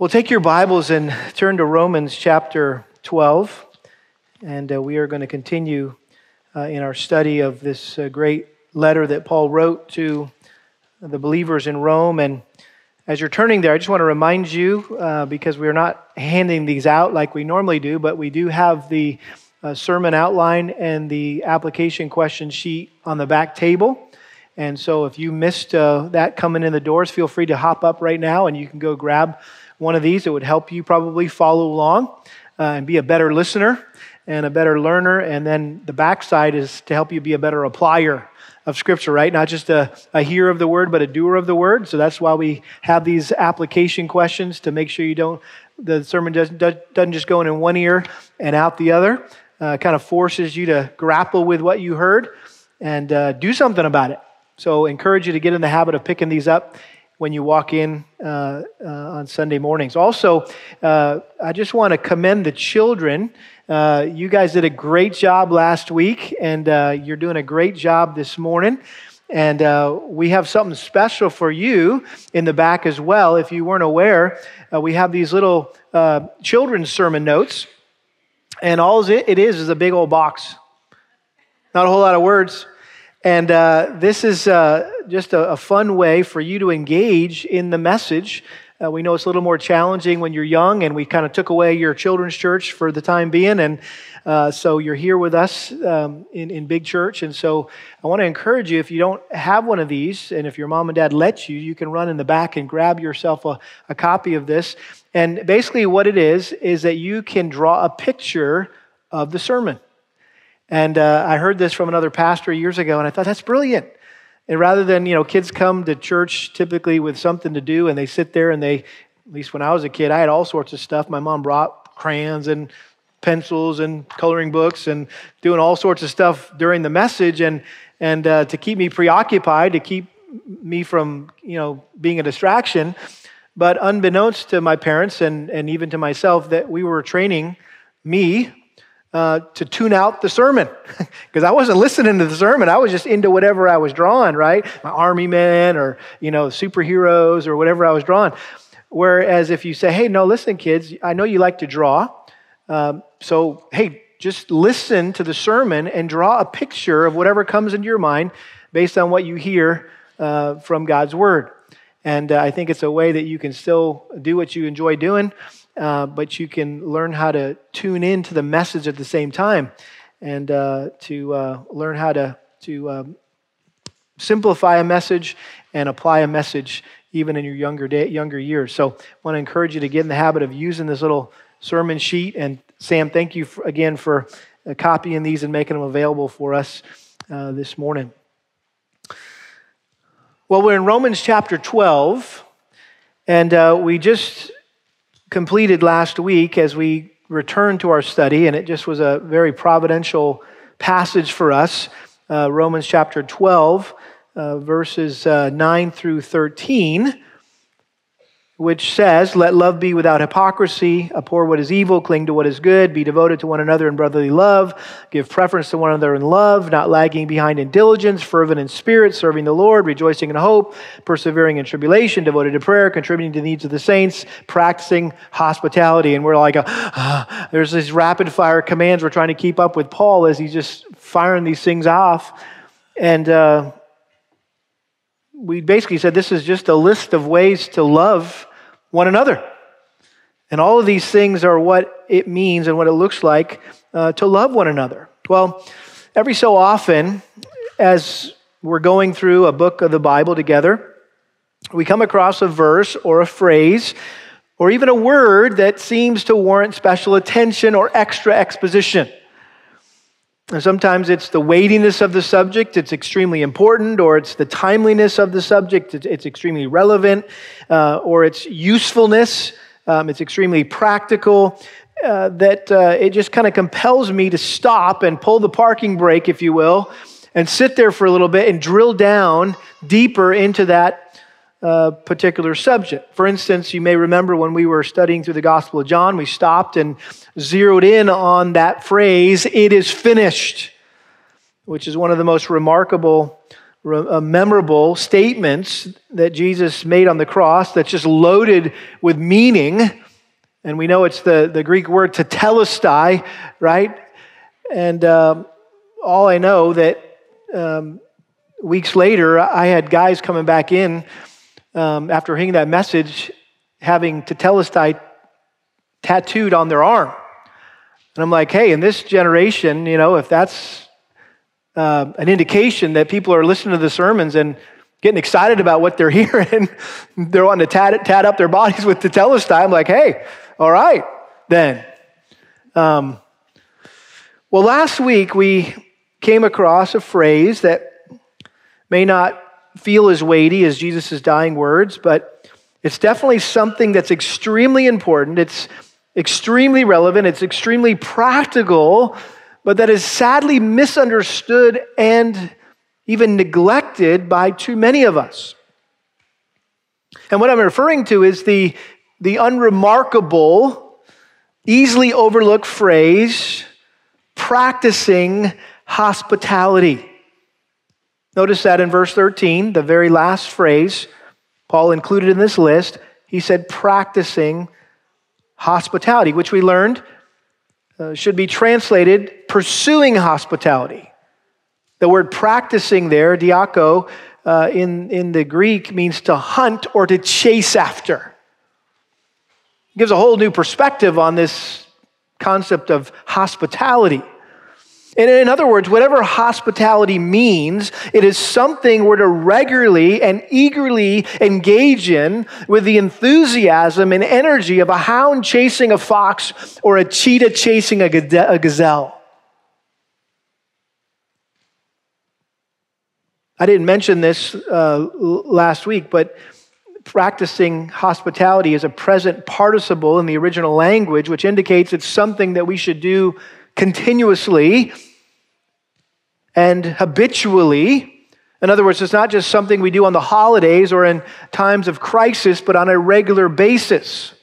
Well, take your Bibles and turn to Romans chapter 12, and uh, we are going to continue uh, in our study of this uh, great letter that Paul wrote to the believers in Rome. And as you're turning there, I just want to remind you, uh, because we are not handing these out like we normally do, but we do have the uh, sermon outline and the application question sheet on the back table. And so if you missed uh, that coming in the doors, feel free to hop up right now and you can go grab one of these. It would help you probably follow along uh, and be a better listener and a better learner. And then the backside is to help you be a better applier of Scripture, right? Not just a, a hearer of the word, but a doer of the word. So that's why we have these application questions to make sure you don't, the sermon doesn't, doesn't just go in one ear and out the other. Uh, kind of forces you to grapple with what you heard and uh, do something about it. So, encourage you to get in the habit of picking these up when you walk in uh, uh, on Sunday mornings. Also, uh, I just want to commend the children. Uh, you guys did a great job last week, and uh, you're doing a great job this morning. And uh, we have something special for you in the back as well. If you weren't aware, we have these little children's sermon notes, and all it is is a big old box. Not a whole lot of words. And uh, this is uh, just a, a, fun way for you to engage in the message. Uh, we know it's a little more challenging when you're young, and we kind of took away your children's church for the time being. And uh, so you're here with us um, in, in Big Church. And so I want to encourage you if you don't have one of these, and if your mom and dad let you, you can run in the back and grab yourself a, a copy of this. And basically, what it is, is that you can draw a picture of the sermon. And uh, I heard this from another pastor years ago, and I thought that's brilliant. And rather than, you know, kids come to church typically with something to do and they sit there and they, at least when I was a kid, I had all sorts of stuff. My mom brought crayons and pencils and coloring books and doing all sorts of stuff during the message and, and uh, to keep me preoccupied, to keep me from, you know, being a distraction. But unbeknownst to my parents and, and even to myself, that we were training me uh, to tune out the sermon because I wasn't listening to the sermon. I was just into whatever I was drawing, right? My army men or, you know, superheroes or whatever I was drawing. Whereas if you say, hey, no, listen, kids, I know you like to draw. Um, so, hey, just listen to the sermon and draw a picture of whatever comes into your mind based on what you hear uh, from God's word. And uh, I think it's a way that you can still do what you enjoy doing uh, but you can learn how to tune in to the message at the same time and uh, to uh, learn how to, to um, simplify a message and apply a message even in your younger, day, younger years. So I want to encourage you to get in the habit of using this little sermon sheet. And Sam, thank you for, again for uh, copying these and making them available for us uh, this morning. Well, we're in Romans chapter 12, and uh, we just completed last week as we returned to our study, and it just was a very providential passage for us. Uh, Romans chapter 12, uh, verses uh, 9 through 13 which says, Let love be without hypocrisy, abhor what is evil, cling to what is good, be devoted to one another in brotherly love, give preference to one another in love, not lagging behind in diligence, fervent in spirit, serving the Lord, rejoicing in hope, persevering in tribulation, devoted to prayer, contributing to the needs of the saints, practicing hospitality. And we're like, uh, there's these rapid fire commands we're trying to keep up with Paul as he's just firing these things off. And, uh, we basically said this is just a list of ways to love one another. And all of these things are what it means and what it looks like uh, to love one another. Well, every so often, as we're going through a book of the Bible together, we come across a verse or a phrase or even a word that seems to warrant special attention or extra exposition. Sometimes it's the weightiness of the subject, it's extremely important, or it's the timeliness of the subject, it's, it's extremely relevant, uh, or its usefulness, um, it's extremely practical. Uh, that uh, it just kind of compels me to stop and pull the parking brake, if you will, and sit there for a little bit and drill down deeper into that uh, particular subject. For instance, you may remember when we were studying through the Gospel of John, we stopped and zeroed in on that phrase, it is finished, which is one of the most remarkable uh, memorable statements that Jesus made on the cross that's just loaded with meaning. And we know it's the, the Greek word tetelestai, right? And um, all I know that um, weeks later, I had guys coming back in um, after hearing that message, having tetelestai tattooed on their arm. And I'm like, hey, in this generation, you know, if that's uh, an indication that people are listening to the sermons and getting excited about what they're hearing. they're wanting to tat, tat up their bodies with tetelestai. I'm like, hey, all right, then. Um, well, last week we came across a phrase that may not feel as weighty as Jesus' dying words, but it's definitely something that's extremely important. It's extremely relevant. It's extremely practical but that is sadly misunderstood and even neglected by too many of us. And what I'm referring to is the, the unremarkable, easily overlooked phrase practicing hospitality. Notice that in verse 13, the very last phrase Paul included in this list, he said practicing hospitality, which we learned uh, should be translated pursuing hospitality. The word practicing there, dioko, uh, in, in the Greek means to hunt or to chase after. It gives a whole new perspective on this concept of hospitality. And in other words, whatever hospitality means, it is something we're to regularly and eagerly engage in with the enthusiasm and energy of a hound chasing a fox or a cheetah chasing a gazelle. I didn't mention this uh, last week, but practicing hospitality is a present participle in the original language, which indicates it's something that we should do continuously and habitually. In other words, it's not just something we do on the holidays or in times of crisis, but on a regular basis.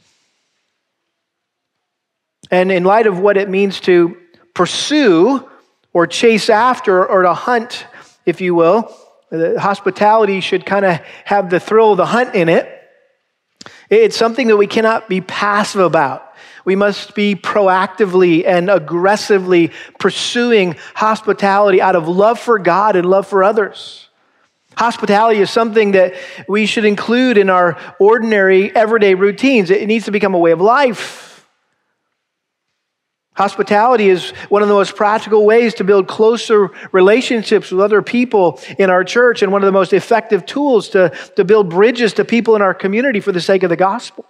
And in light of what it means to pursue or chase after or to hunt, if you will, hospitality should kind of have the thrill of the hunt in it. It's something that we cannot be passive about. We must be proactively and aggressively pursuing hospitality out of love for God and love for others. Hospitality is something that we should include in our ordinary, everyday routines. It needs to become a way of life. Hospitality is one of the most practical ways to build closer relationships with other people in our church and one of the most effective tools to, to build bridges to people in our community for the sake of the gospel.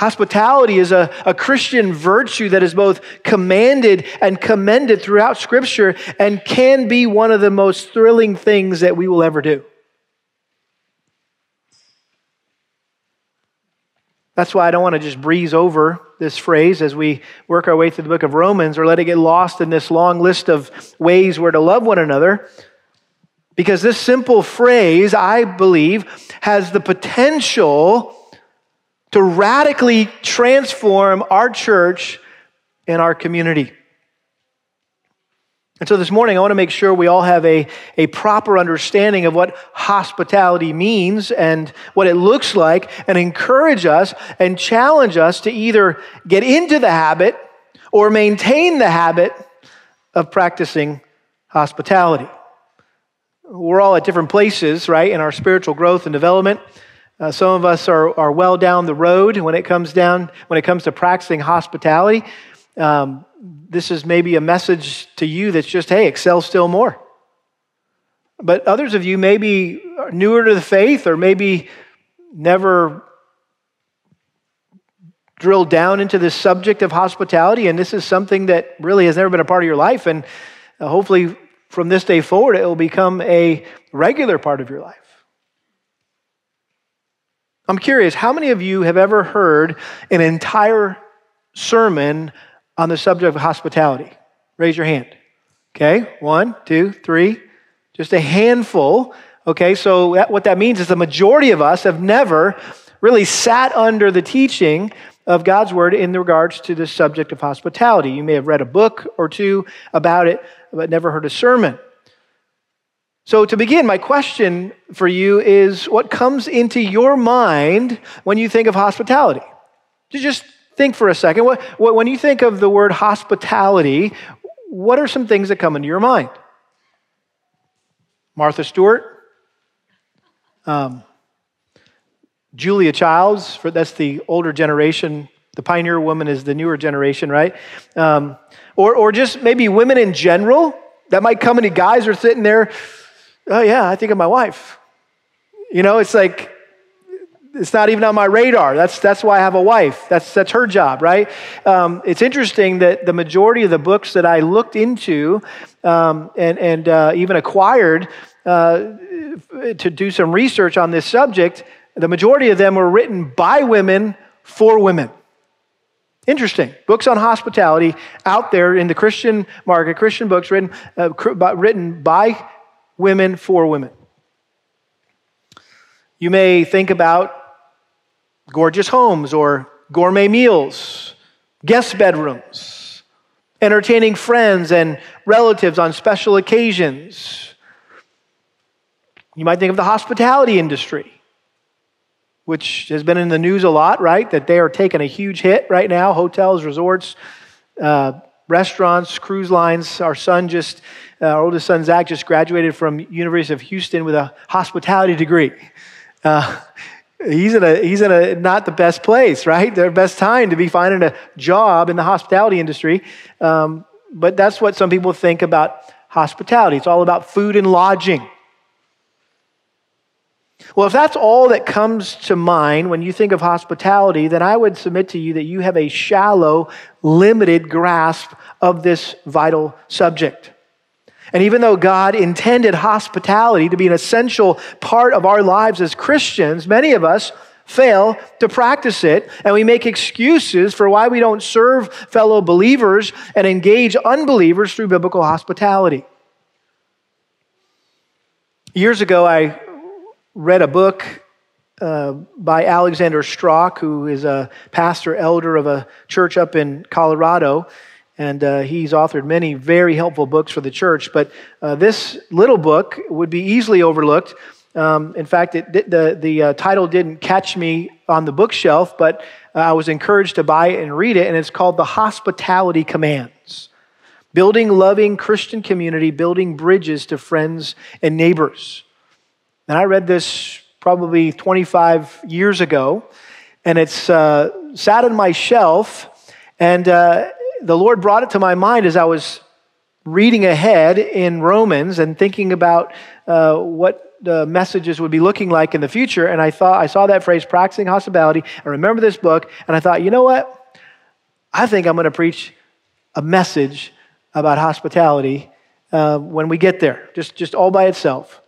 Hospitality is a, a Christian virtue that is both commanded and commended throughout Scripture and can be one of the most thrilling things that we will ever do. That's why I don't want to just breeze over this phrase as we work our way through the book of Romans or let it get lost in this long list of ways we're to love one another. Because this simple phrase, I believe, has the potential to radically transform our church and our community. And so this morning, I want to make sure we all have a, a proper understanding of what hospitality means and what it looks like, and encourage us and challenge us to either get into the habit or maintain the habit of practicing hospitality. We're all at different places, right, in our spiritual growth and development. Uh, some of us are, are well down the road when it comes down when it comes to practicing hospitality. Um, this is maybe a message to you that's just, hey, excel still more. But others of you may be newer to the faith or maybe never drilled down into this subject of hospitality, and this is something that really has never been a part of your life. And uh, hopefully, from this day forward, it will become a regular part of your life. I'm curious, how many of you have ever heard an entire sermon on the subject of hospitality? Raise your hand. Okay, one, two, three, just a handful. Okay, so that, what that means is the majority of us have never really sat under the teaching of God's word in regards to the subject of hospitality. You may have read a book or two about it, but never heard a sermon. So, to begin, my question for you is what comes into your mind when you think of hospitality? Just think for a second. When you think of the word hospitality, what are some things that come into your mind? Martha Stewart? Um, Julia Childs, for, that's the older generation. The pioneer woman is the newer generation, right? Um, or, or just maybe women in general that might come into guys are sitting there. Oh, yeah, I think of my wife. You know, it's like, it's not even on my radar. That's, that's why I have a wife. That's, that's her job, right? Um, it's interesting that the majority of the books that I looked into um, and, and uh, even acquired uh, to do some research on this subject, the majority of them were written by women for women. Interesting. Books on hospitality out there in the Christian market, Christian books written, uh, written by women for women. You may think about gorgeous homes or gourmet meals, guest bedrooms, entertaining friends and relatives on special occasions. You might think of the hospitality industry, which has been in the news a lot, right? That they are taking a huge hit right now hotels, resorts, uh, restaurants, cruise lines. Our son just, uh, our oldest son Zach, just graduated from University of Houston with a hospitality degree. Uh, he's in a he's in a not the best place, right? The best time to be finding a job in the hospitality industry. Um, but that's what some people think about hospitality. It's all about food and lodging. Well, if that's all that comes to mind when you think of hospitality, then I would submit to you that you have a shallow, limited grasp of this vital subject. And even though God intended hospitality to be an essential part of our lives as Christians, many of us fail to practice it, and we make excuses for why we don't serve fellow believers and engage unbelievers through biblical hospitality. Years ago, I read a book uh, by Alexander Strauch, who is a pastor elder of a church up in Colorado. And uh, he's authored many very helpful books for the church. But uh, this little book would be easily overlooked. Um, in fact, it, the, the uh, title didn't catch me on the bookshelf, but uh, I was encouraged to buy it and read it. And it's called The Hospitality Commands Building Loving Christian Community, Building Bridges to Friends and Neighbors. And I read this probably 25 years ago, and it's uh, sat on my shelf. And uh, the Lord brought it to my mind as I was reading ahead in Romans and thinking about uh, what the messages would be looking like in the future. And I thought I saw that phrase, practicing hospitality. I remember this book, and I thought, you know what? I think I'm going to preach a message about hospitality uh, when we get there, just, just all by itself.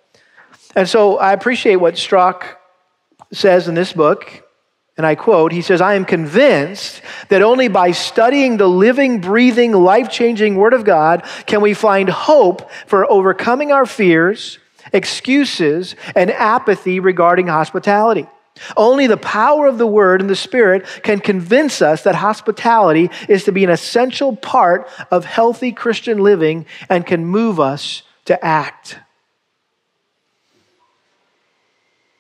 And so I appreciate what Strauch says in this book and I quote, he says, I am convinced that only by studying the living, breathing, life changing Word of God can we find hope for overcoming our fears, excuses, and apathy regarding hospitality. Only the power of the Word and the Spirit can convince us that hospitality is to be an essential part of healthy Christian living and can move us to act.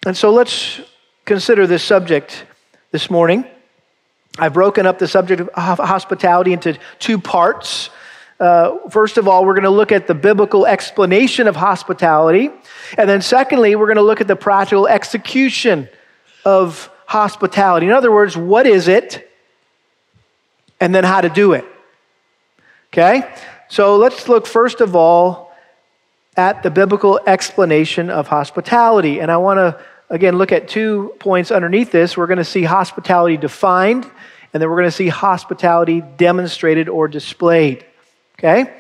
And so let's consider this subject this morning. I've broken up the subject of hospitality into two parts. Uh, first of all, we're going to look at the biblical explanation of hospitality. And then, secondly, we're going to look at the practical execution of hospitality. In other words, what is it? And then how to do it. Okay? So let's look first of all at the biblical explanation of hospitality. And I want to again, look at two points underneath this. We're going to see hospitality defined, and then we're going to see hospitality demonstrated or displayed. Okay?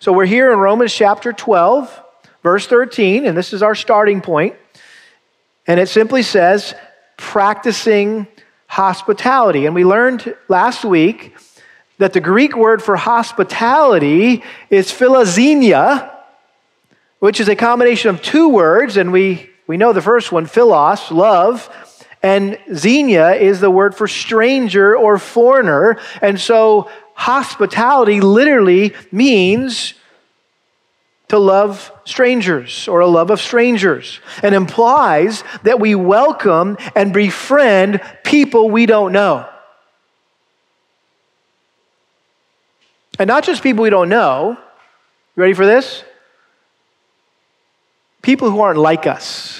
So we're here in Romans chapter 12, verse 13, and this is our starting point. And it simply says, practicing hospitality. And we learned last week that the Greek word for hospitality is philoxenia, which is a combination of two words, and we we know the first one, philos, love, and xenia is the word for stranger or foreigner. And so hospitality literally means to love strangers or a love of strangers and implies that we welcome and befriend people we don't know. And not just people we don't know. Ready for this? People who aren't like us.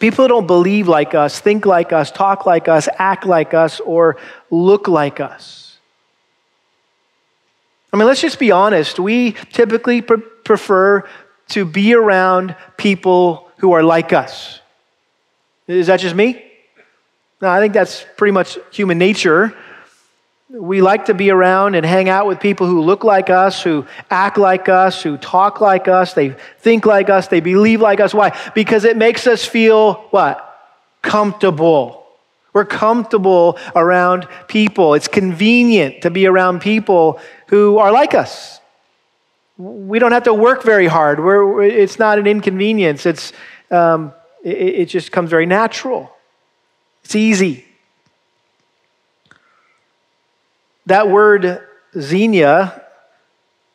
People who don't believe like us, think like us, talk like us, act like us, or look like us. I mean, let's just be honest. We typically pre- prefer to be around people who are like us. Is that just me? No, I think that's pretty much human nature. We like to be around and hang out with people who look like us, who act like us, who talk like us, they think like us, they believe like us. Why? Because it makes us feel what? Comfortable. We're comfortable around people. It's convenient to be around people who are like us. We don't have to work very hard. We're, it's not an inconvenience. It's, um, it, it just comes very natural. It's easy. That word xenia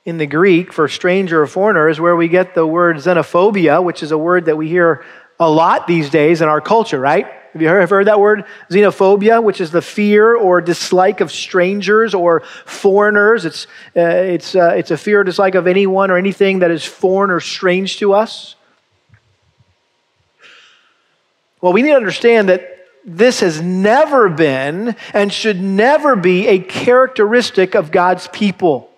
in the Greek for stranger or foreigner is where we get the word xenophobia, which is a word that we hear a lot these days in our culture, right? Have you heard, heard that word? Xenophobia, which is the fear or dislike of strangers or foreigners. It's, uh, it's, uh, it's a fear or dislike of anyone or anything that is foreign or strange to us. Well, we need to understand that this has never been and should never be a characteristic of God's people.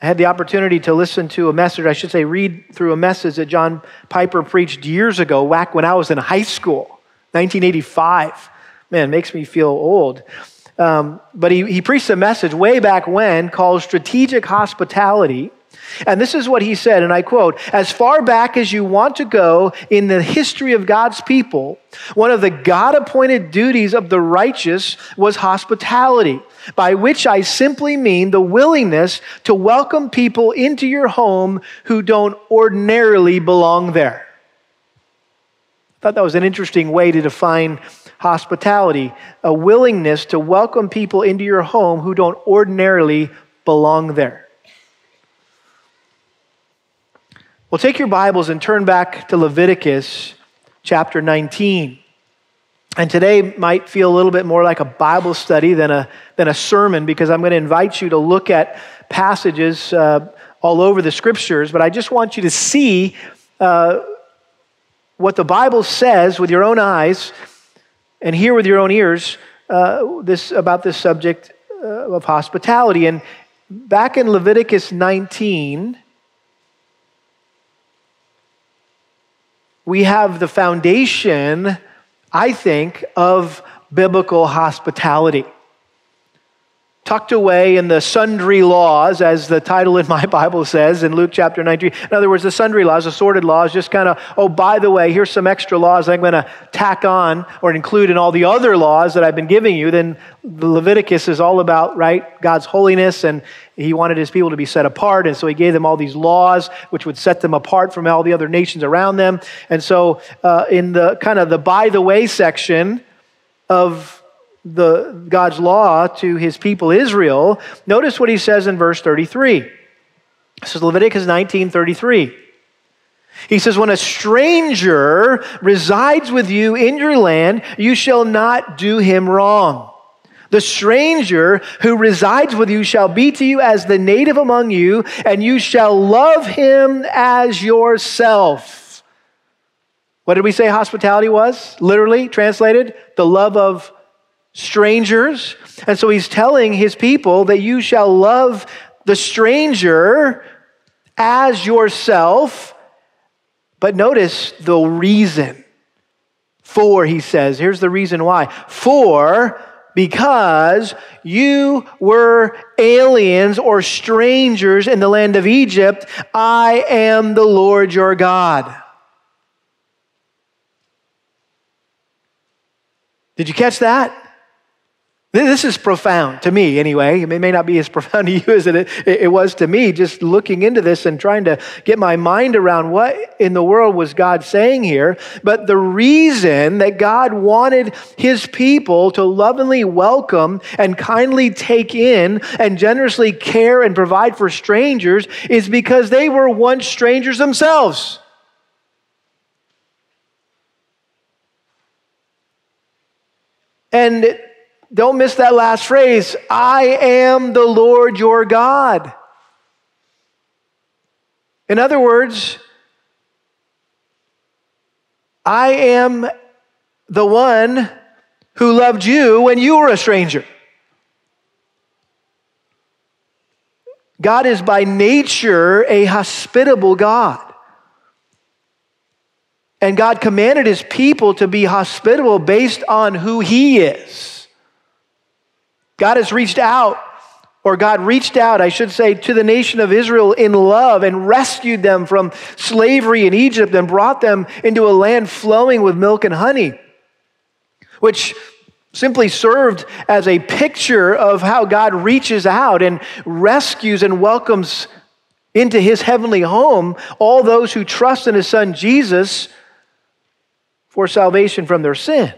I had the opportunity to listen to a message, I should say, read through a message that John Piper preached years ago, back when I was in high school, 1985. Man, makes me feel old. Um, but he, he preached a message way back when called Strategic Hospitality and this is what he said, and I quote As far back as you want to go in the history of God's people, one of the God appointed duties of the righteous was hospitality, by which I simply mean the willingness to welcome people into your home who don't ordinarily belong there. I thought that was an interesting way to define hospitality a willingness to welcome people into your home who don't ordinarily belong there. Well, take your Bibles and turn back to Leviticus chapter 19. And today might feel a little bit more like a Bible study than a, than a sermon because I'm going to invite you to look at passages uh, all over the scriptures, but I just want you to see uh, what the Bible says with your own eyes and hear with your own ears uh, this, about this subject uh, of hospitality. And back in Leviticus 19, we have the foundation, I think, of biblical hospitality tucked away in the sundry laws, as the title in my Bible says in Luke chapter 19. In other words, the sundry laws, the sorted laws, just kind of, oh, by the way, here's some extra laws I'm going to tack on or include in all the other laws that I've been giving you. Then Leviticus is all about, right, God's holiness, and he wanted his people to be set apart. And so he gave them all these laws, which would set them apart from all the other nations around them. And so, uh, in the kind of the by the way section of the, God's law to his people Israel, notice what he says in verse 33. This is Leviticus 19 33. He says, When a stranger resides with you in your land, you shall not do him wrong. The stranger who resides with you shall be to you as the native among you, and you shall love him as yourself. What did we say hospitality was? Literally translated, the love of strangers. And so he's telling his people that you shall love the stranger as yourself. But notice the reason. For, he says, here's the reason why. For, because you were aliens or strangers in the land of Egypt, I am the Lord your God. Did you catch that? This is profound to me, anyway. It may not be as profound to you as it, it was to me, just looking into this and trying to get my mind around what in the world was God saying here. But the reason that God wanted his people to lovingly welcome and kindly take in and generously care and provide for strangers is because they were once strangers themselves. And don't miss that last phrase I am the Lord your God. In other words, I am the one who loved you when you were a stranger. God is by nature a hospitable God. And God commanded his people to be hospitable based on who he is. God has reached out, or God reached out, I should say, to the nation of Israel in love and rescued them from slavery in Egypt and brought them into a land flowing with milk and honey, which simply served as a picture of how God reaches out and rescues and welcomes into his heavenly home all those who trust in his son Jesus for salvation from their sin.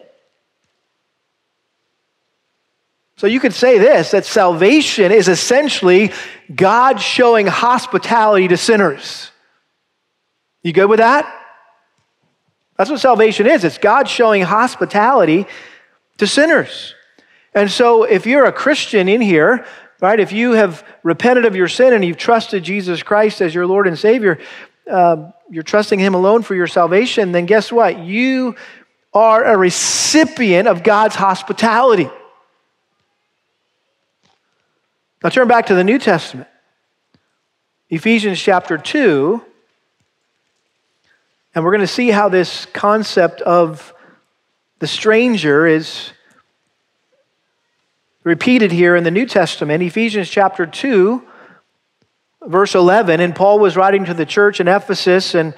So you could say this that salvation is essentially God showing hospitality to sinners. You good with that? That's what salvation is. It's God showing hospitality to sinners. And so if you're a Christian in here, right, if you have repented of your sin and you've trusted Jesus Christ as your Lord and Savior, uh, you're trusting Him alone for your salvation, then guess what? You are a recipient of God's hospitality. Now turn back to the New Testament. Ephesians chapter 2. And we're going to see how this concept of the stranger is repeated here in the New Testament. Ephesians chapter 2, verse 11. And Paul was writing to the church in Ephesus, and,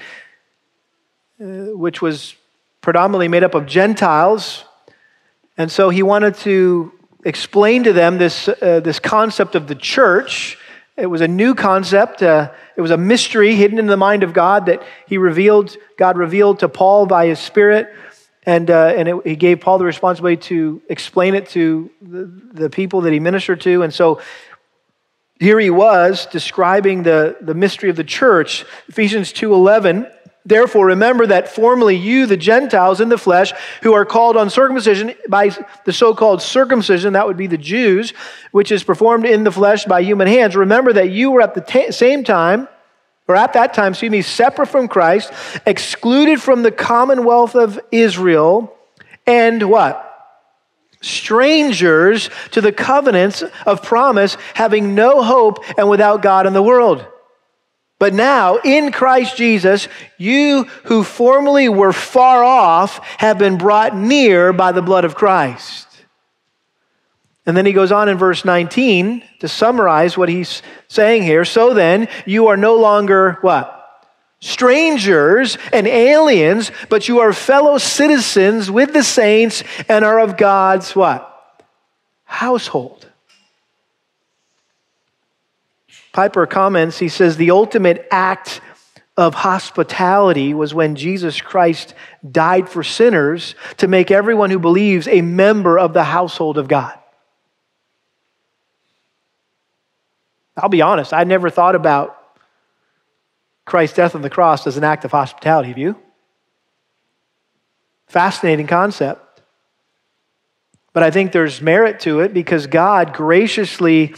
uh, which was predominantly made up of Gentiles. And so he wanted to explained to them this, uh, this concept of the church. It was a new concept. Uh, it was a mystery hidden in the mind of God that he revealed, God revealed to Paul by his Spirit. And, uh, and it, he gave Paul the responsibility to explain it to the, the people that he ministered to. And so here he was describing the, the mystery of the church. Ephesians 2.11 Therefore, remember that formerly you, the Gentiles in the flesh, who are called uncircumcision by the so called circumcision, that would be the Jews, which is performed in the flesh by human hands, remember that you were at the t- same time, or at that time, excuse me, separate from Christ, excluded from the commonwealth of Israel, and what? Strangers to the covenants of promise, having no hope and without God in the world. But now, in Christ Jesus, you who formerly were far off have been brought near by the blood of Christ. And then he goes on in verse 19 to summarize what he's saying here. So then, you are no longer what? Strangers and aliens, but you are fellow citizens with the saints and are of God's what? Household. Piper comments, he says, the ultimate act of hospitality was when Jesus Christ died for sinners to make everyone who believes a member of the household of God. I'll be honest, I never thought about Christ's death on the cross as an act of hospitality. Have you? Fascinating concept. But I think there's merit to it because God graciously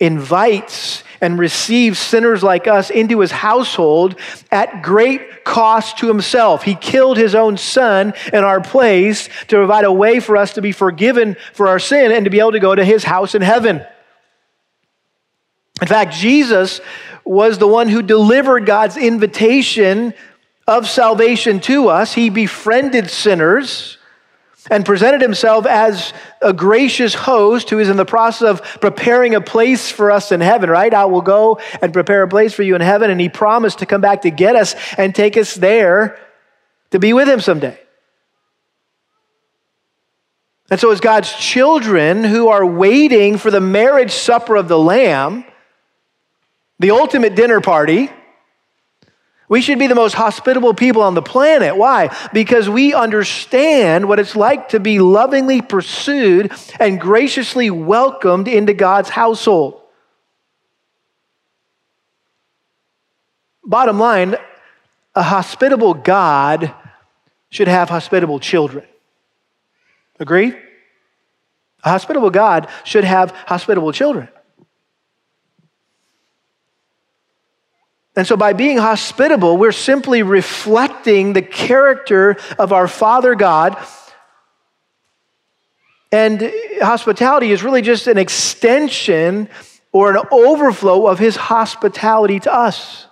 invites and receives sinners like us into his household at great cost to himself. He killed his own son in our place to provide a way for us to be forgiven for our sin and to be able to go to his house in heaven. In fact, Jesus was the one who delivered God's invitation of salvation to us. He befriended sinners and presented himself as a gracious host who is in the process of preparing a place for us in heaven, right? I will go and prepare a place for you in heaven. And he promised to come back to get us and take us there to be with him someday. And so, as God's children who are waiting for the marriage supper of the Lamb, the ultimate dinner party, we should be the most hospitable people on the planet. Why? Because we understand what it's like to be lovingly pursued and graciously welcomed into God's household. Bottom line, a hospitable God should have hospitable children. Agree? A hospitable God should have hospitable children. And so, by being hospitable, we're simply reflecting the character of our Father God. And hospitality is really just an extension or an overflow of His hospitality to us.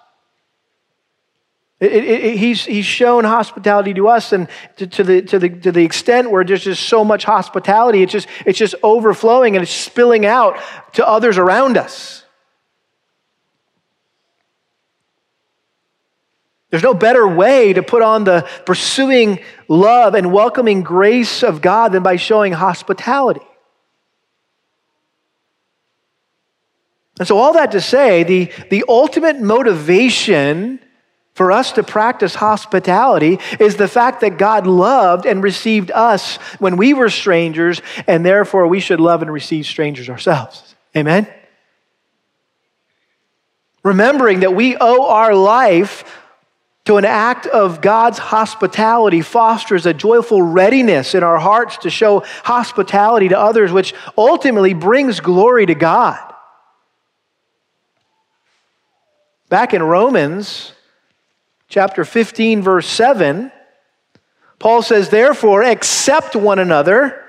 It, it, it, he's, he's shown hospitality to us, and to, to, the, to, the, to the extent where there's just so much hospitality, it's just, it's just overflowing and it's spilling out to others around us. There's no better way to put on the pursuing love and welcoming grace of God than by showing hospitality. And so, all that to say, the, the ultimate motivation for us to practice hospitality is the fact that God loved and received us when we were strangers, and therefore we should love and receive strangers ourselves. Amen? Remembering that we owe our life to an act of God's hospitality fosters a joyful readiness in our hearts to show hospitality to others, which ultimately brings glory to God. Back in Romans, chapter 15, verse 7, Paul says, Therefore, accept one another.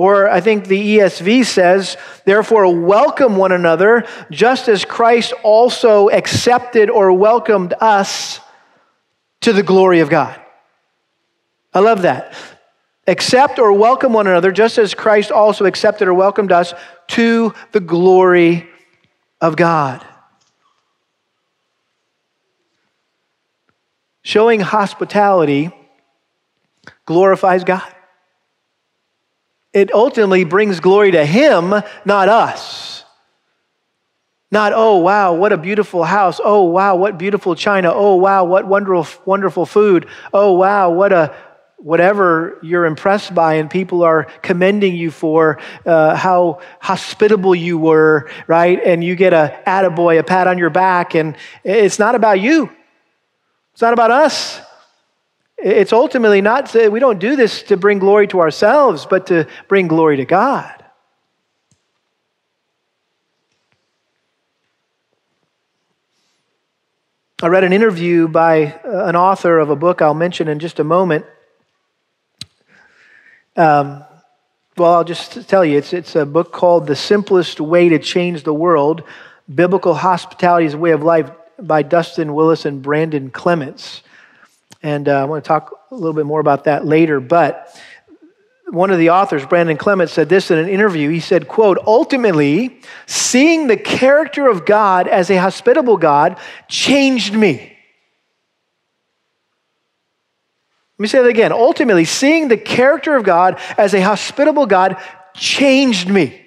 Or I think the ESV says, Therefore, welcome one another, just as Christ also accepted or welcomed us to the glory of God. I love that. Accept or welcome one another, just as Christ also accepted or welcomed us to the glory of God. Showing hospitality glorifies God. It ultimately brings glory to Him, not us. Not, oh, wow, what a beautiful house. Oh, wow, what beautiful china. Oh, wow, what wonderful, wonderful food. Oh, wow, what a, whatever you're impressed by and people are commending you for uh, how hospitable you were, right? And you get a attaboy, a pat on your back, and it's not about you. It's not about us. It's ultimately not, we don't do this to bring glory to ourselves, but to bring glory to God. I read an interview by uh, an author of a book I'll mention in just a moment. Um, well, I'll just tell you, it's, it's a book called The Simplest Way to Change the World Biblical Hospitality is a Way of Life by Dustin Willis and Brandon Clements. And uh, I want to talk a little bit more about that later. But one of the authors, Brandon Clements, said this in an interview. He said, quote, ultimately, seeing the character of God as a hospitable God changed me. Let me say that again. Ultimately, seeing the character of God as a hospitable God changed me.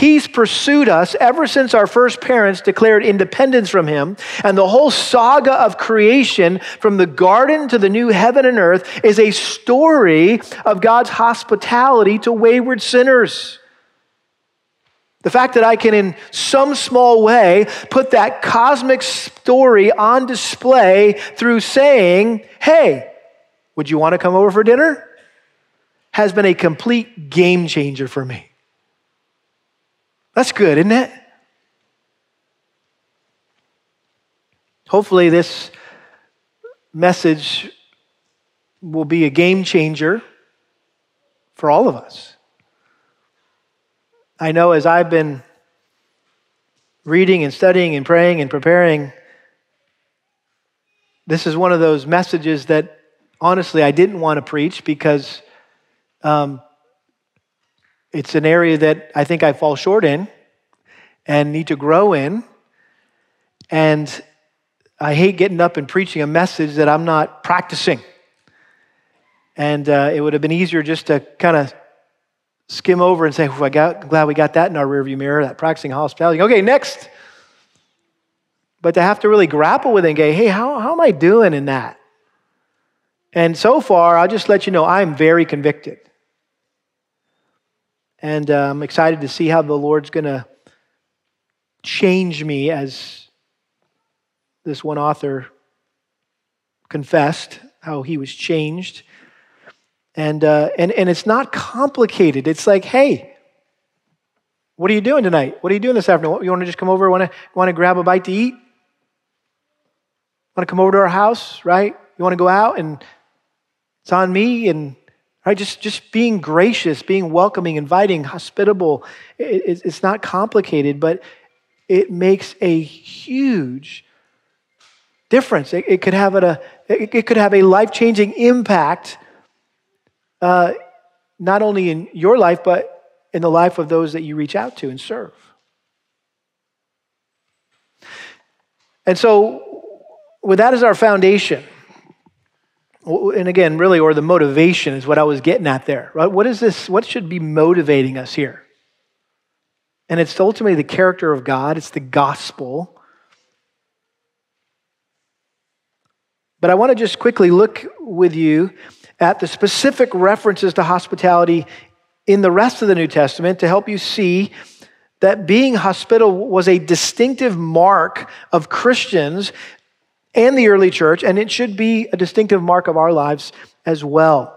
He's pursued us ever since our first parents declared independence from Him. And the whole saga of creation, from the garden to the new heaven and earth, is a story of God's hospitality to wayward sinners. The fact that I can, in some small way, put that cosmic story on display through saying, Hey, would you want to come over for dinner? has been a complete game changer for me. That's good, isn't it? Hopefully, this message will be a game changer for all of us. I know as I've been reading and studying and praying and preparing, this is one of those messages that honestly I didn't want to preach because um, it's an area that I think I fall short in and need to grow in. And I hate getting up and preaching a message that I'm not practicing. And uh, it would have been easier just to kind of skim over and say, I got, glad we got that in our rearview mirror, that practicing hospitality. Okay, next. But to have to really grapple with it and go, hey, how, how am I doing in that? And so far, I'll just let you know I'm very convicted. And uh, I'm excited to see how the Lord's going to change me as this one author confessed how he was changed. And, uh, and, and it's not complicated. It's like, hey, what are you doing tonight? What are you doing this afternoon? You want to just come over? Want to, want to grab a bite to eat? Want to come over to our house, right? You want to go out and it's on me and right? Just just being gracious being welcoming inviting hospitable it, it's not complicated but it makes a huge difference. It, it could have a it, could have a life-changing impact uh, not only in your life but in the life of those that you reach out to and serve. And so with that as our foundation and again, really, or the motivation is what I was getting at there. Right? What is this? What should be motivating us here? And it's ultimately the character of God, it's the gospel. But I want to just quickly look with you at the specific references to hospitality in the rest of the New Testament to help you see that being hospitable was a distinctive mark of Christians and the early church, and it should be a distinctive mark of our lives as well.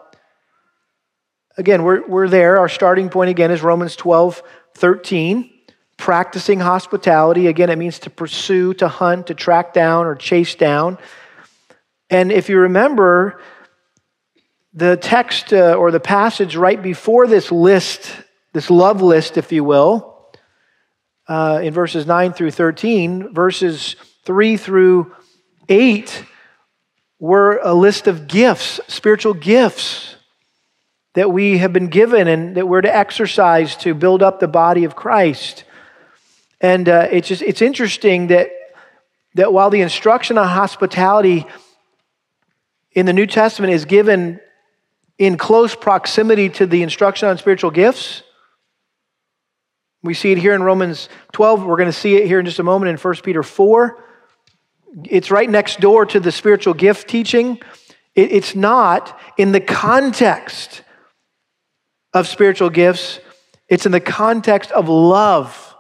Again, we're, we're there. Our starting point again is Romans 12, 13. Practicing hospitality. Again, it means to pursue, to hunt, to track down, or chase down. And if you remember, the text uh, or the passage right before this list, this love list, if you will, uh, in verses 9 through 13, verses 3 through Eight were a list of gifts, spiritual gifts that we have been given and that we're to exercise to build up the body of Christ. And uh, it's just it's interesting that that while the instruction on hospitality in the New Testament is given in close proximity to the instruction on spiritual gifts, we see it here in Romans 12. We're going to see it here in just a moment in 1 Peter 4 it's right next door to the spiritual gift teaching. it's not in the context of spiritual gifts, it's in the context of love.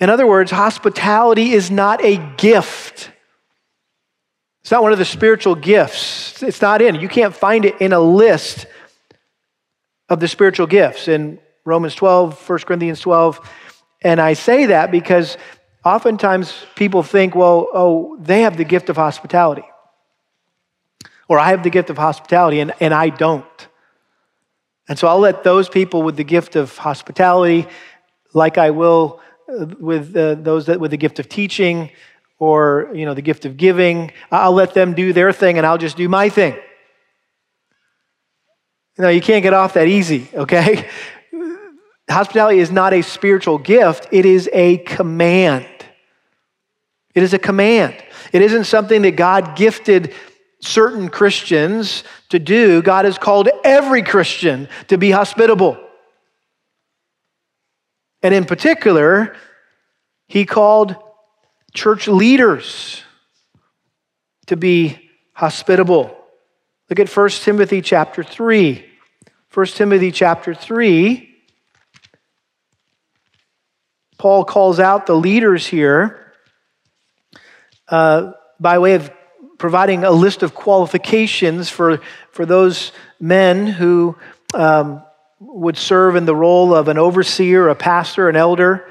In other words, hospitality is not a gift. It's not one of the spiritual gifts. It's not in. You can't find it in a list of the spiritual gifts in Romans 12, 1 Corinthians 12. And I say that because Oftentimes people think, well, oh, they have the gift of hospitality. Or I have the gift of hospitality and, and I don't. And so I'll let those people with the gift of hospitality, like I will uh, with uh, those that with the gift of teaching or you know the gift of giving, I'll let them do their thing and I'll just do my thing. Know, you can't get off that easy, okay? Hospitality is not a spiritual gift, it is a command. It is a command. It isn't something that God gifted certain Christians to do. God has called every Christian to be hospitable. And in particular, he called church leaders to be hospitable. Look at 1 Timothy chapter 3. 1 Timothy chapter 3. Paul calls out the leaders here uh, by way of providing a list of qualifications for, for those men who um, would serve in the role of an overseer, a pastor, an elder.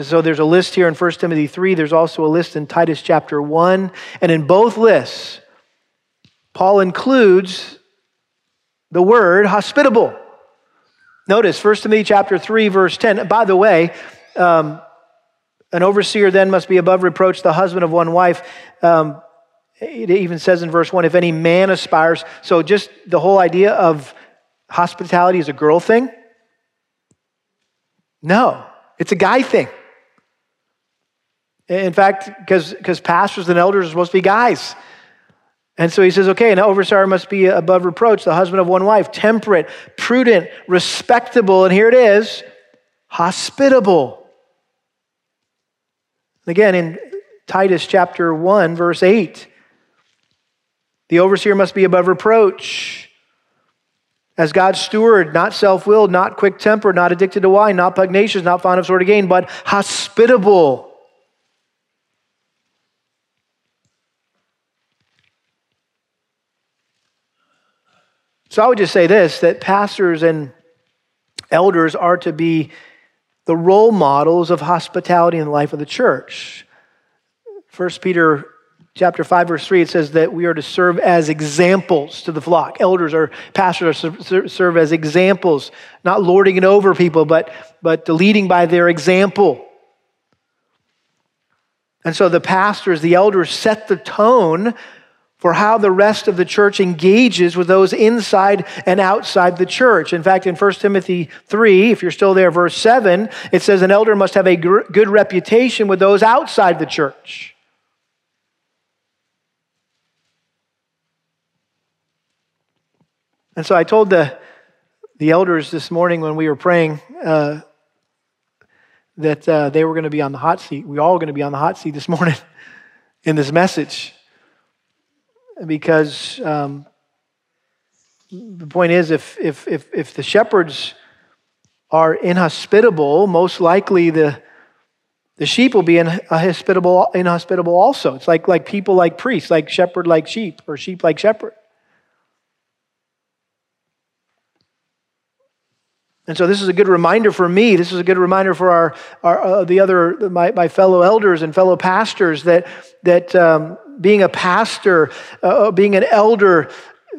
So there's a list here in 1 Timothy 3. There's also a list in Titus chapter 1. And in both lists, Paul includes the word hospitable. Notice 1 Timothy chapter 3, verse 10. By the way, um, an overseer then must be above reproach, the husband of one wife. Um, it even says in verse 1 if any man aspires. So, just the whole idea of hospitality is a girl thing? No, it's a guy thing. In fact, because pastors and elders are supposed to be guys. And so he says, okay, an overseer must be above reproach, the husband of one wife, temperate, prudent, respectable, and here it is, hospitable. Again, in Titus chapter 1, verse 8, the overseer must be above reproach. As God's steward, not self willed, not quick tempered, not addicted to wine, not pugnacious, not fond of sort of gain, but hospitable So I would just say this that pastors and elders are to be the role models of hospitality in the life of the church. 1 Peter chapter 5 verse 3 it says that we are to serve as examples to the flock elders or pastors are serve as examples not lording it over people but but leading by their example and so the pastors the elders set the tone for how the rest of the church engages with those inside and outside the church. In fact, in 1 Timothy 3, if you're still there, verse 7, it says an elder must have a good reputation with those outside the church. And so I told the, the elders this morning when we were praying uh, that uh, they were going to be on the hot seat. We all going to be on the hot seat this morning in this message because um, the point is if, if, if, if the shepherds are inhospitable, most likely the, the sheep will be inhospitable, inhospitable also. It's like, like people like priests, like shepherd like sheep, or sheep like shepherd. And so this is a good reminder for me. This is a good reminder for our, our uh, the other my, my fellow elders and fellow pastors that that um, being a pastor, uh, uh, being an elder,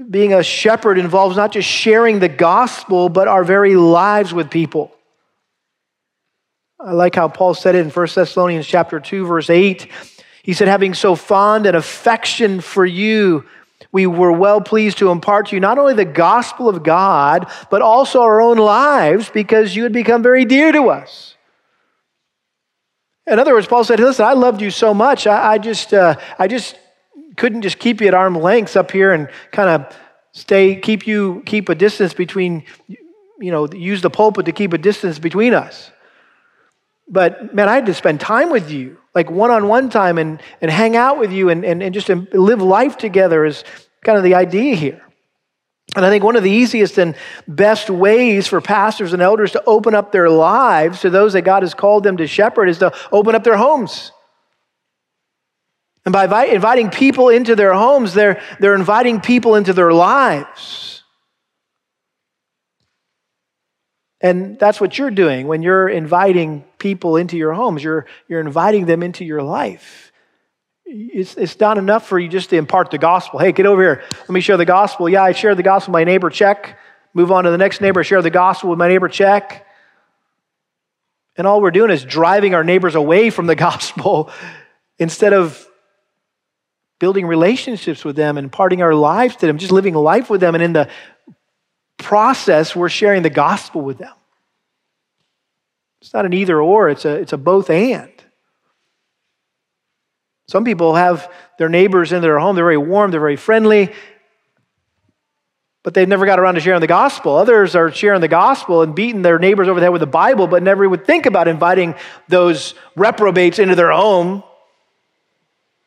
being a shepherd involves not just sharing the gospel, but our very lives with people. I like how Paul said it in 1 Thessalonians chapter 2, verse 8. He said, having so fond an affection for you, we were well pleased to impart to you not only the gospel of God, but also our own lives because you had become very dear to us. In other words, Paul said, listen, I loved you so much. I, I just, uh, I just couldn't just keep you at arm's length up here and kind of stay, keep you, keep a distance between, you know, use the pulpit to keep a distance between us. But man, I had to spend time with you, like one on one time, and, and hang out with you and, and, and just live life together is kind of the idea here. And I think one of the easiest and best ways for pastors and elders to open up their lives to those that God has called them to shepherd is to open up their homes. And by inviting people into their homes, they're, they're inviting people into their lives. And that's what you're doing when you're inviting people into your homes. You're, you're inviting them into your life. It's, it's not enough for you just to impart the gospel. Hey, get over here. Let me share the gospel. Yeah, I share the gospel with my neighbor, check. Move on to the next neighbor, share the gospel with my neighbor, check. And all we're doing is driving our neighbors away from the gospel instead of building relationships with them and imparting our lives to them, just living life with them. And in the process, we're sharing the gospel with them. It's not an either or, it's a, it's a both and. Some people have their neighbors in their home, they're very warm, they're very friendly, but they've never got around to sharing the gospel. Others are sharing the gospel and beating their neighbors over the head with the Bible, but never would think about inviting those reprobates into their home.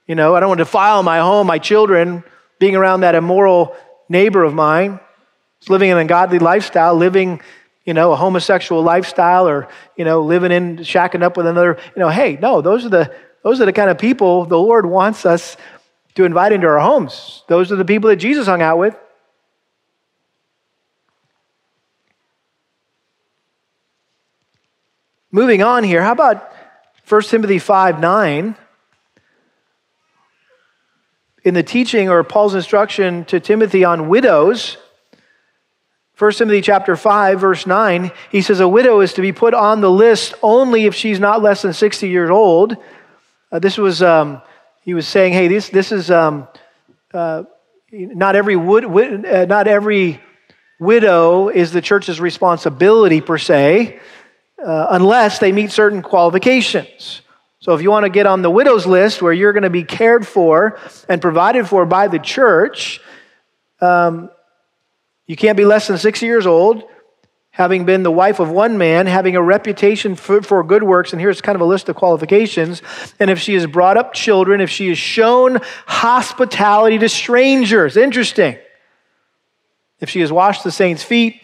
You know, I don't want to defile my home, my children, being around that immoral neighbor of mine. Living an ungodly lifestyle, living, you know, a homosexual lifestyle, or, you know, living in, shacking up with another. You know, hey, no, those are the those are the kind of people the Lord wants us to invite into our homes. Those are the people that Jesus hung out with. Moving on here, how about 1 Timothy 5 9? In the teaching or Paul's instruction to Timothy on widows, 1 Timothy chapter 5 verse 9, he says a widow is to be put on the list only if she's not less than 60 years old uh, this was, um, he was saying, hey, this, this is um, uh, not every wood, uh, not every widow is the church's responsibility per se, uh, unless they meet certain qualifications. So if you want to get on the widow's list where you're going to be cared for and provided for by the church, um, you can't be less than 60 years old, having been the wife of one man, having a reputation for, for, good works, and here's kind of a list of qualifications. And if she has brought up children, if she has shown hospitality to strangers, interesting. If she has washed the saints' feet,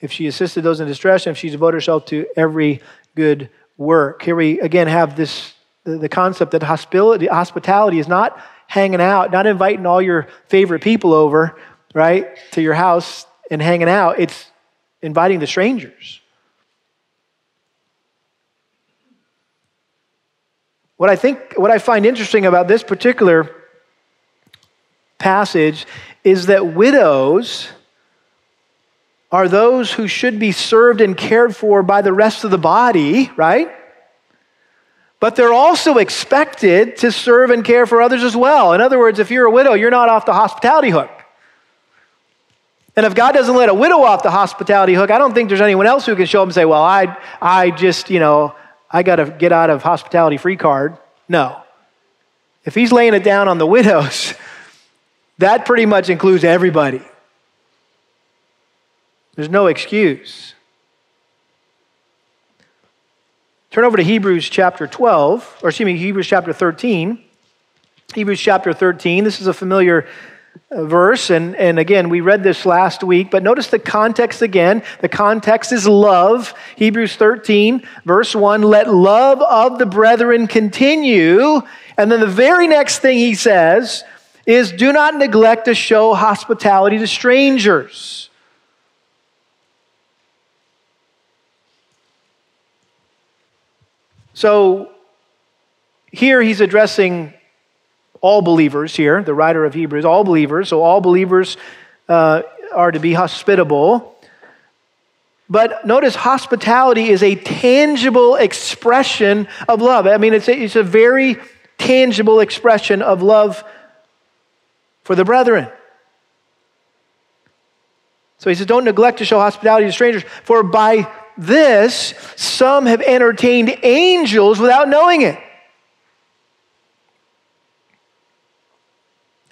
if she assisted those in distress, and if she's devoted herself to every good work. Here we again have this the, concept that hospitality, hospitality is not hanging out, not inviting all your favorite people over, right, to your house and hanging out. It's inviting the strangers. What I think, what I find interesting about this particular passage is that widows are those who should be served and cared for by the rest of the body, right? But they're also expected to serve and care for others as well. In other words, if you're a widow, you're not off the hospitality hook. And if God doesn't let a widow off the hospitality hook, I don't think there's anyone else who can show up and say, well, I, I just, you know, I got to get out of hospitality free card. No. If he's laying it down on the widows, that pretty much includes everybody. There's no excuse. Turn over to Hebrews chapter 12, or excuse me, Hebrews chapter 13. Hebrews chapter 13. This is a familiar verse, and, and again, we read this last week, but notice the context again. The context is love. Hebrews 13, verse 1 let love of the brethren continue. And then the very next thing he says is do not neglect to show hospitality to strangers. So here he's addressing all believers here, the writer of Hebrews, all believers. So all believers uh, are to be hospitable. But notice hospitality is a tangible expression of love. I mean, it's a, it's a very tangible expression of love for the brethren. So he says, Don't neglect to show hospitality to strangers, for by this, some have entertained angels without knowing it.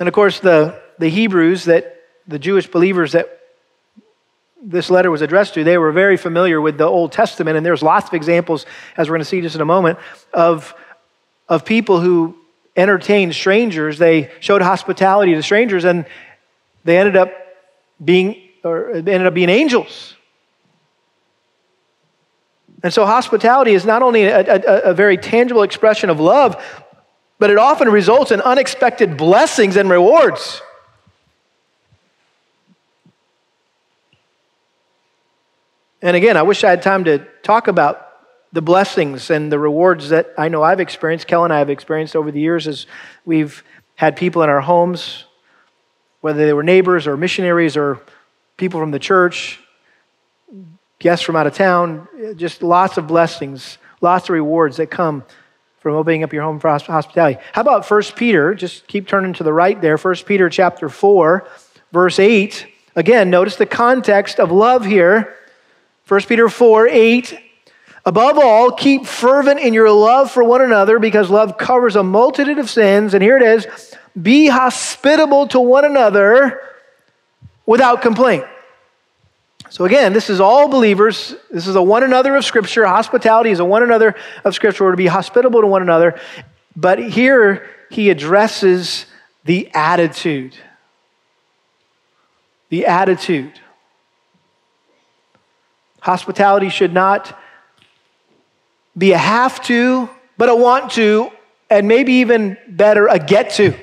And of course, the, the Hebrews, that the Jewish believers that this letter was addressed to, they were very familiar with the Old Testament, and there's lots of examples, as we're going to see just in a moment, of, of people who entertained strangers. They showed hospitality to strangers, and they ended up being, or ended up being angels. And so, hospitality is not only a, a, a, very tangible expression of love, but it often results in unexpected blessings and rewards. And again, I wish I had time to talk about the blessings and the rewards that I know I've experienced, Kel and I have experienced over the years as we've had people in our homes, whether they were neighbors or missionaries or people from the church, guests from out of town, just lots of blessings, lots of rewards that come from opening up your home for hospitality. How about 1 Peter? Just keep turning to the right there. 1 Peter chapter 4, verse 8. Again, notice the context of love here. 1 Peter 4, 8. Above all, keep fervent in your love for one another because love covers a multitude of sins. And here it is be hospitable to one another without complaint. So again, this is all believers. This is a one another of Scripture. Hospitality is a one another of Scripture. We're to be hospitable to one another. But here he addresses the attitude. The attitude. Hospitality should not be a have to, but a want to, and maybe even better, a get to.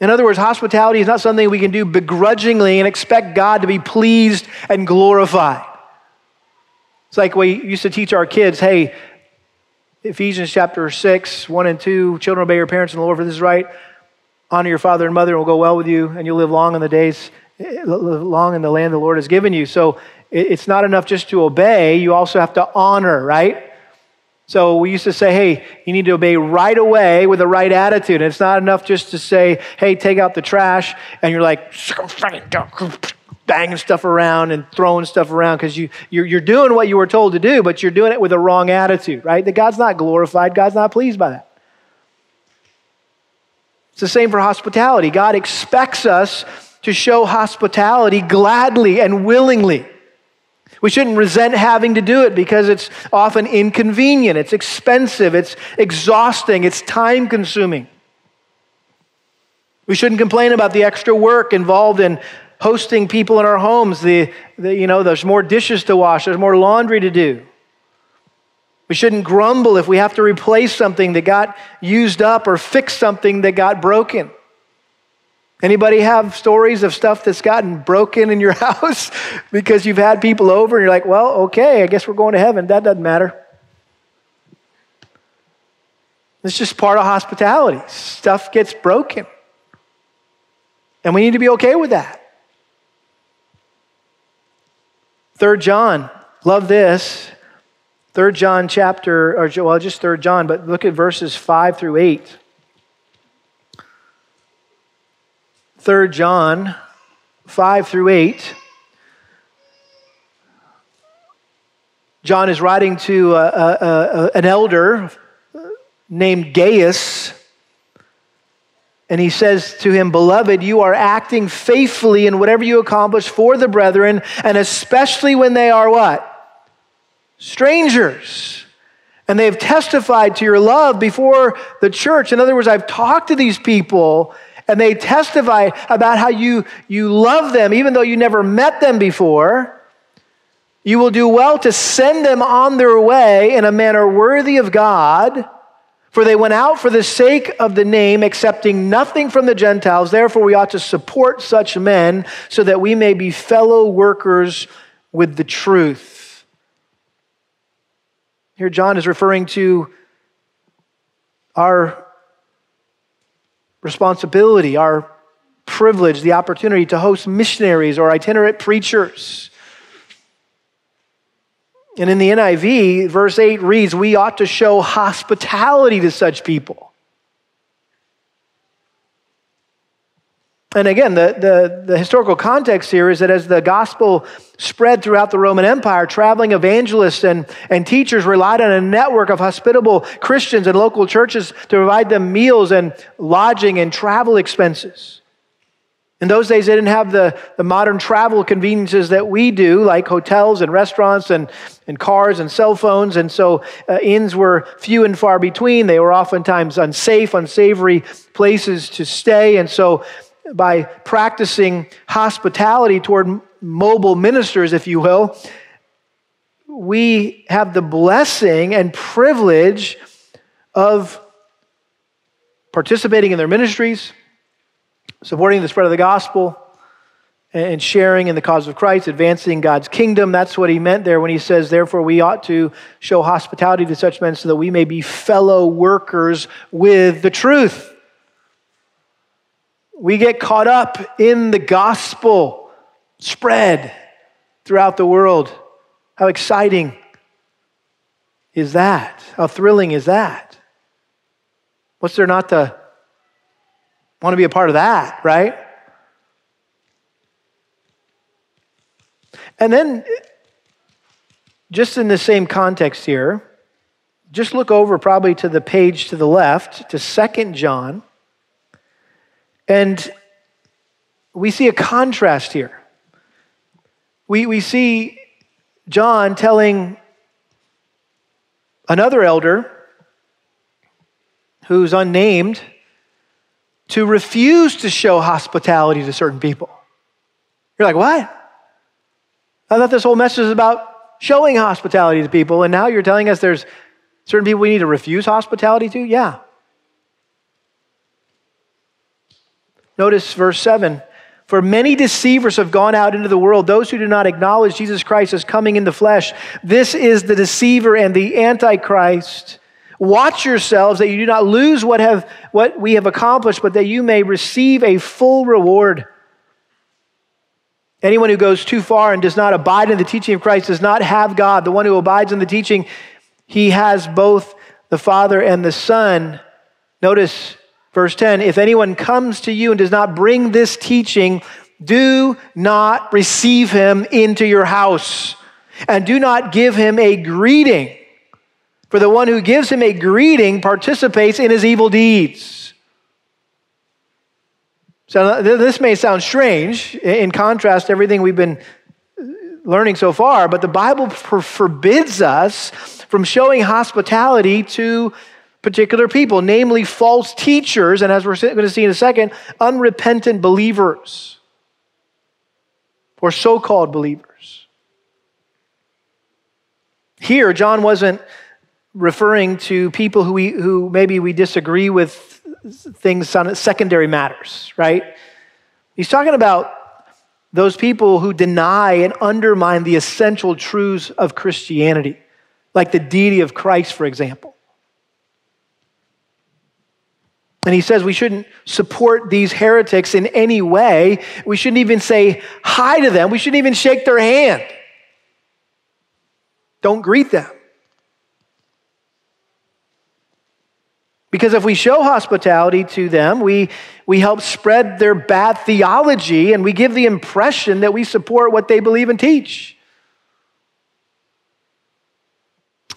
In other words, hospitality is not something we can do begrudgingly and expect God to be pleased and glorified. It's like we used to teach our kids hey, Ephesians chapter 6, 1 and 2, children obey your parents in the Lord, for this is right. Honor your father and mother, and will go well with you, and you'll live long in the days, long in the land the Lord has given you. So it's not enough just to obey, you also have to honor, right? So we used to say, hey, you need to obey right away with the right attitude. And it's not enough just to say, hey, take out the trash, and you're like, banging stuff around and throwing stuff around because you, you're, you're doing what you were told to do, but you're doing it with a wrong attitude, right? That God's not glorified, God's not pleased by that. It's the same for hospitality. God expects us to show hospitality gladly and willingly. We shouldn't resent having to do it because it's often inconvenient, it's expensive, it's exhausting, it's time consuming. We shouldn't complain about the extra work involved in hosting people in our homes. The, the, you know, there's more dishes to wash, there's more laundry to do. We shouldn't grumble if we have to replace something that got used up or fix something that got broken. Anybody have stories of stuff that's gotten broken in your house because you've had people over and you're like, well, okay, I guess we're going to heaven. That doesn't matter. It's just part of hospitality. Stuff gets broken. And we need to be okay with that. Third John, love this. Third John chapter, or well, just third John, but look at verses five through eight. 3 John 5 through 8. John is writing to uh, uh, uh, an elder named Gaius. And he says to him, Beloved, you are acting faithfully in whatever you accomplish for the brethren, and especially when they are what? Strangers. And they've testified to your love before the church. In other words, I've talked to these people and they testify about how you, you love them, even though you never met them before, you will do well to send them on their way in a manner worthy of God. For they went out for the sake of the name, accepting nothing from the Gentiles. Therefore, we ought to support such men so that we may be fellow workers with the truth. Here, John is referring to our responsibility, our privilege, the opportunity to host missionaries or itinerant preachers. And in the NIV, verse 8 reads, We ought to show hospitality to such people. And again, the, the, the, historical context here is that as the gospel spread throughout the Roman Empire, traveling evangelists and, and teachers relied on a network of hospitable Christians and local churches to provide them meals and lodging and travel expenses. In those days, they didn't have the, the modern travel conveniences that we do, like hotels and restaurants and, and cars and cell phones. And so uh, inns were few and far between. They were oftentimes unsafe, unsavory places to stay. And so by practicing hospitality toward mobile ministers, if you will, we have the blessing and privilege of participating in their ministries, supporting the spread of the gospel, and sharing in the cause of Christ, advancing God's kingdom. That's what he meant there when he says, Therefore, we ought to show hospitality to such men so that we may be fellow workers with the truth. We get caught up in the gospel spread throughout the world. How exciting is that? How thrilling is that? What's there not to want to be a part of that, right? And then, just in the same context here, just look over probably to the page to the left to Second John. And we see a contrast here. We, we see John telling another elder who's unnamed to refuse to show hospitality to certain people. You're like, what? I thought this whole message is about showing hospitality to people, and now you're telling us there's certain people we need to refuse hospitality to? Yeah. Notice verse 7 For many deceivers have gone out into the world, those who do not acknowledge Jesus Christ as coming in the flesh. This is the deceiver and the antichrist. Watch yourselves that you do not lose what, have, what we have accomplished, but that you may receive a full reward. Anyone who goes too far and does not abide in the teaching of Christ does not have God. The one who abides in the teaching, he has both the Father and the Son. Notice Verse 10 If anyone comes to you and does not bring this teaching, do not receive him into your house, and do not give him a greeting. For the one who gives him a greeting participates in his evil deeds. So, this may sound strange in contrast to everything we've been uh, learning so far, but the Bible forbids us from showing hospitality to particular people, namely false teachers, and as we're going to see in a second, unrepentant believers or so called believers. Here, John wasn't referring to people who, we, who maybe we disagree with things on secondary matters, right? He's talking about those people who deny and undermine the essential truths of Christianity, like the deity of Christ, for example. And he says we shouldn't support these heretics in any way. We shouldn't even say hi to them. We shouldn't even shake their hand. Don't greet them. Because if we show hospitality to them, we, we help spread their bad theology and we give the impression that we support what they believe and teach.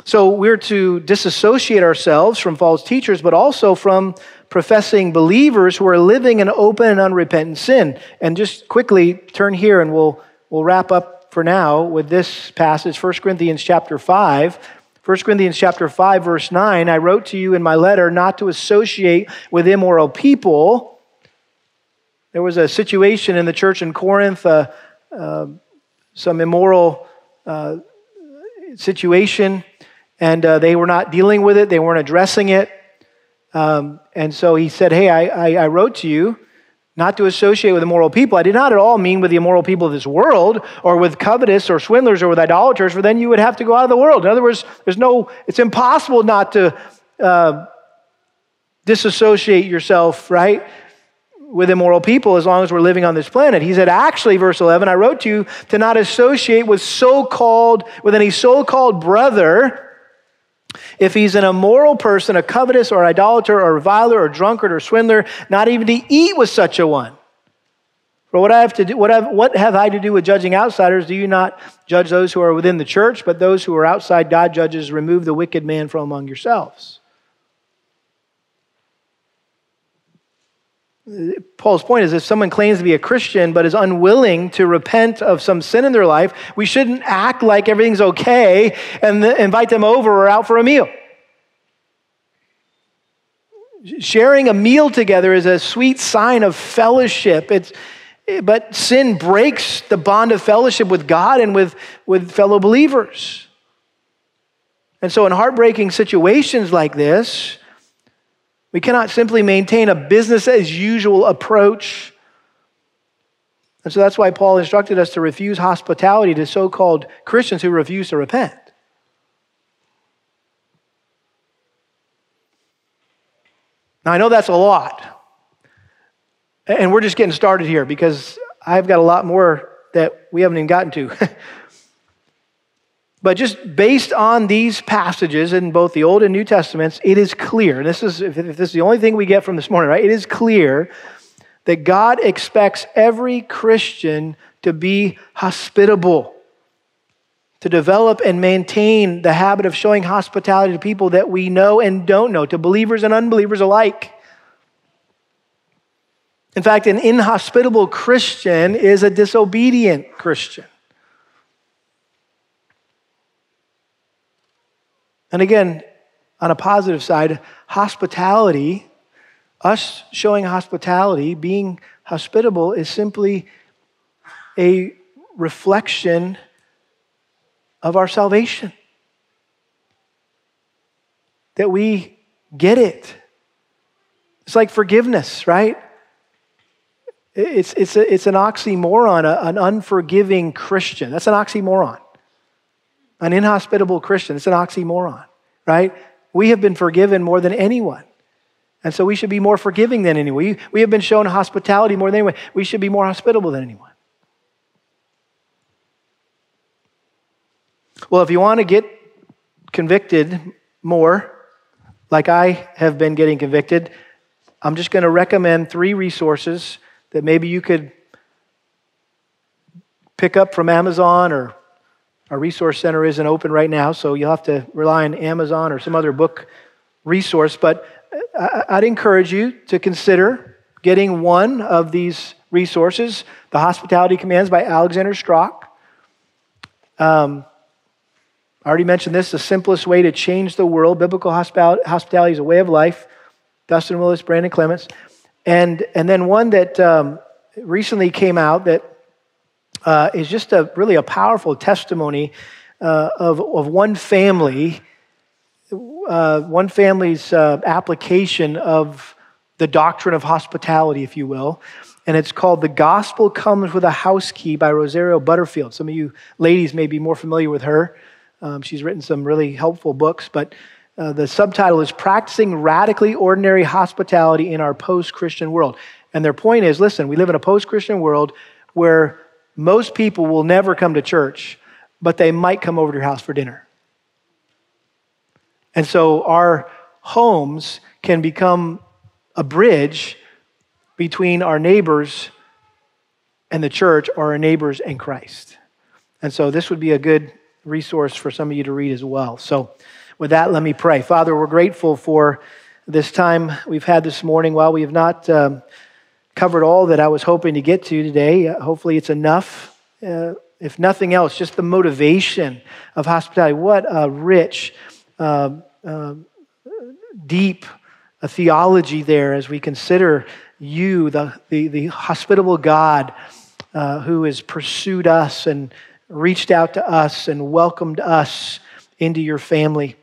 So we're to disassociate ourselves from false teachers, but also from professing believers who are living in open and unrepentant sin. And just quickly turn here and we'll, we'll wrap up for now with this passage, 1 Corinthians chapter 5 1 Corinthians chapter 5 verse 9, I wrote to you in my letter not to associate with immoral people. There was a situation in the church in Corinth, uh, uh, some immoral uh, situation, and uh, they were not dealing with it. They weren't addressing it. Um, and so he said, Hey, I, I, I wrote to you not to associate with immoral people. I did not at all mean with the immoral people of this world or with covetous or swindlers or with idolaters, for then you would have to go out of the world. In other words, there's no, it's impossible not to uh, disassociate yourself, right, with immoral people as long as we're living on this planet. He said, actually, verse 11, I wrote to you to not associate with so called, with any so called brother if he's an immoral person, a covetous or idolater or reviler or drunkard or swindler, not even to eat with such a one. For what I have to do, what have, what have I to do with judging outsiders? Do you not judge those who are within the church, but those who are outside God judges? Remove the wicked man from among yourselves. Paul's point is if someone claims to be a Christian but is unwilling to repent of some sin in their life, we shouldn't act like everything's okay and invite them over or out for a meal. Sharing a meal together is a sweet sign of fellowship. It's, but sin breaks the bond of fellowship with God and with, with fellow believers. And so, in heartbreaking situations like this, we cannot simply maintain a business as usual approach. And so that's why Paul instructed us to refuse hospitality to so called Christians who refuse to repent. Now, I know that's a lot. And we're just getting started here because I've got a lot more that we haven't even gotten to. But just based on these passages in both the Old and New Testaments, it is clear, and this is, if this is the only thing we get from this morning, right? It is clear that God expects every Christian to be hospitable, to develop and maintain the habit of showing hospitality to people that we know and don't know, to believers and unbelievers alike. In fact, an inhospitable Christian is a disobedient Christian. And again, on a positive side, hospitality, us showing hospitality, being hospitable, is simply a reflection of our salvation. That we get it. It's like forgiveness, right? It's, it's, a, it's an oxymoron, a, an unforgiving Christian. That's an oxymoron. An inhospitable Christian, it's an oxymoron, right? We have been forgiven more than anyone. And so we should be more forgiving than anyone. We, we have been shown hospitality more than anyone. We should be more hospitable than anyone. Well, if you want to get convicted more, like I have been getting convicted, I'm just going to recommend three resources that maybe you could pick up from Amazon or our resource center isn't open right now, so you'll have to rely on Amazon or some other book resource. But I'd encourage you to consider getting one of these resources The Hospitality Commands by Alexander Strauch. Um, I already mentioned this the simplest way to change the world. Biblical hospitality is a way of life. Dustin Willis, Brandon Clements. And, and then one that um, recently came out that uh, is just a really a powerful testimony uh, of, of one family, uh, one family's uh, application of the doctrine of hospitality, if you will. And it's called The Gospel Comes with a House Key by Rosaria Butterfield. Some of you ladies may be more familiar with her. Um, she's written some really helpful books, but uh, the subtitle is Practicing Radically Ordinary Hospitality in Our Post Christian World. And their point is listen, we live in a post Christian world where most people will never come to church, but they might come over to your house for dinner. And so our homes can become a bridge between our neighbors and the church or our neighbors and Christ. And so this would be a good resource for some of you to read as well. So with that, let me pray. Father, we're grateful for this time we've had this morning. While we have not um, covered all that I was hoping to get to today. Uh, hopefully, it's enough. Uh, if nothing else, just the motivation of hospitality. What a rich, uh, deep theology there as we consider you, the, the, the hospitable God uh, who has pursued us and reached out to us and welcomed us into your family.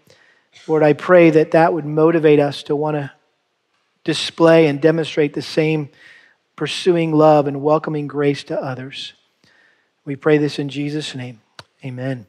Lord, I pray that that would motivate us to want to display and demonstrate the same pursuing love and welcoming grace to others. We pray this in Jesus' name. Amen.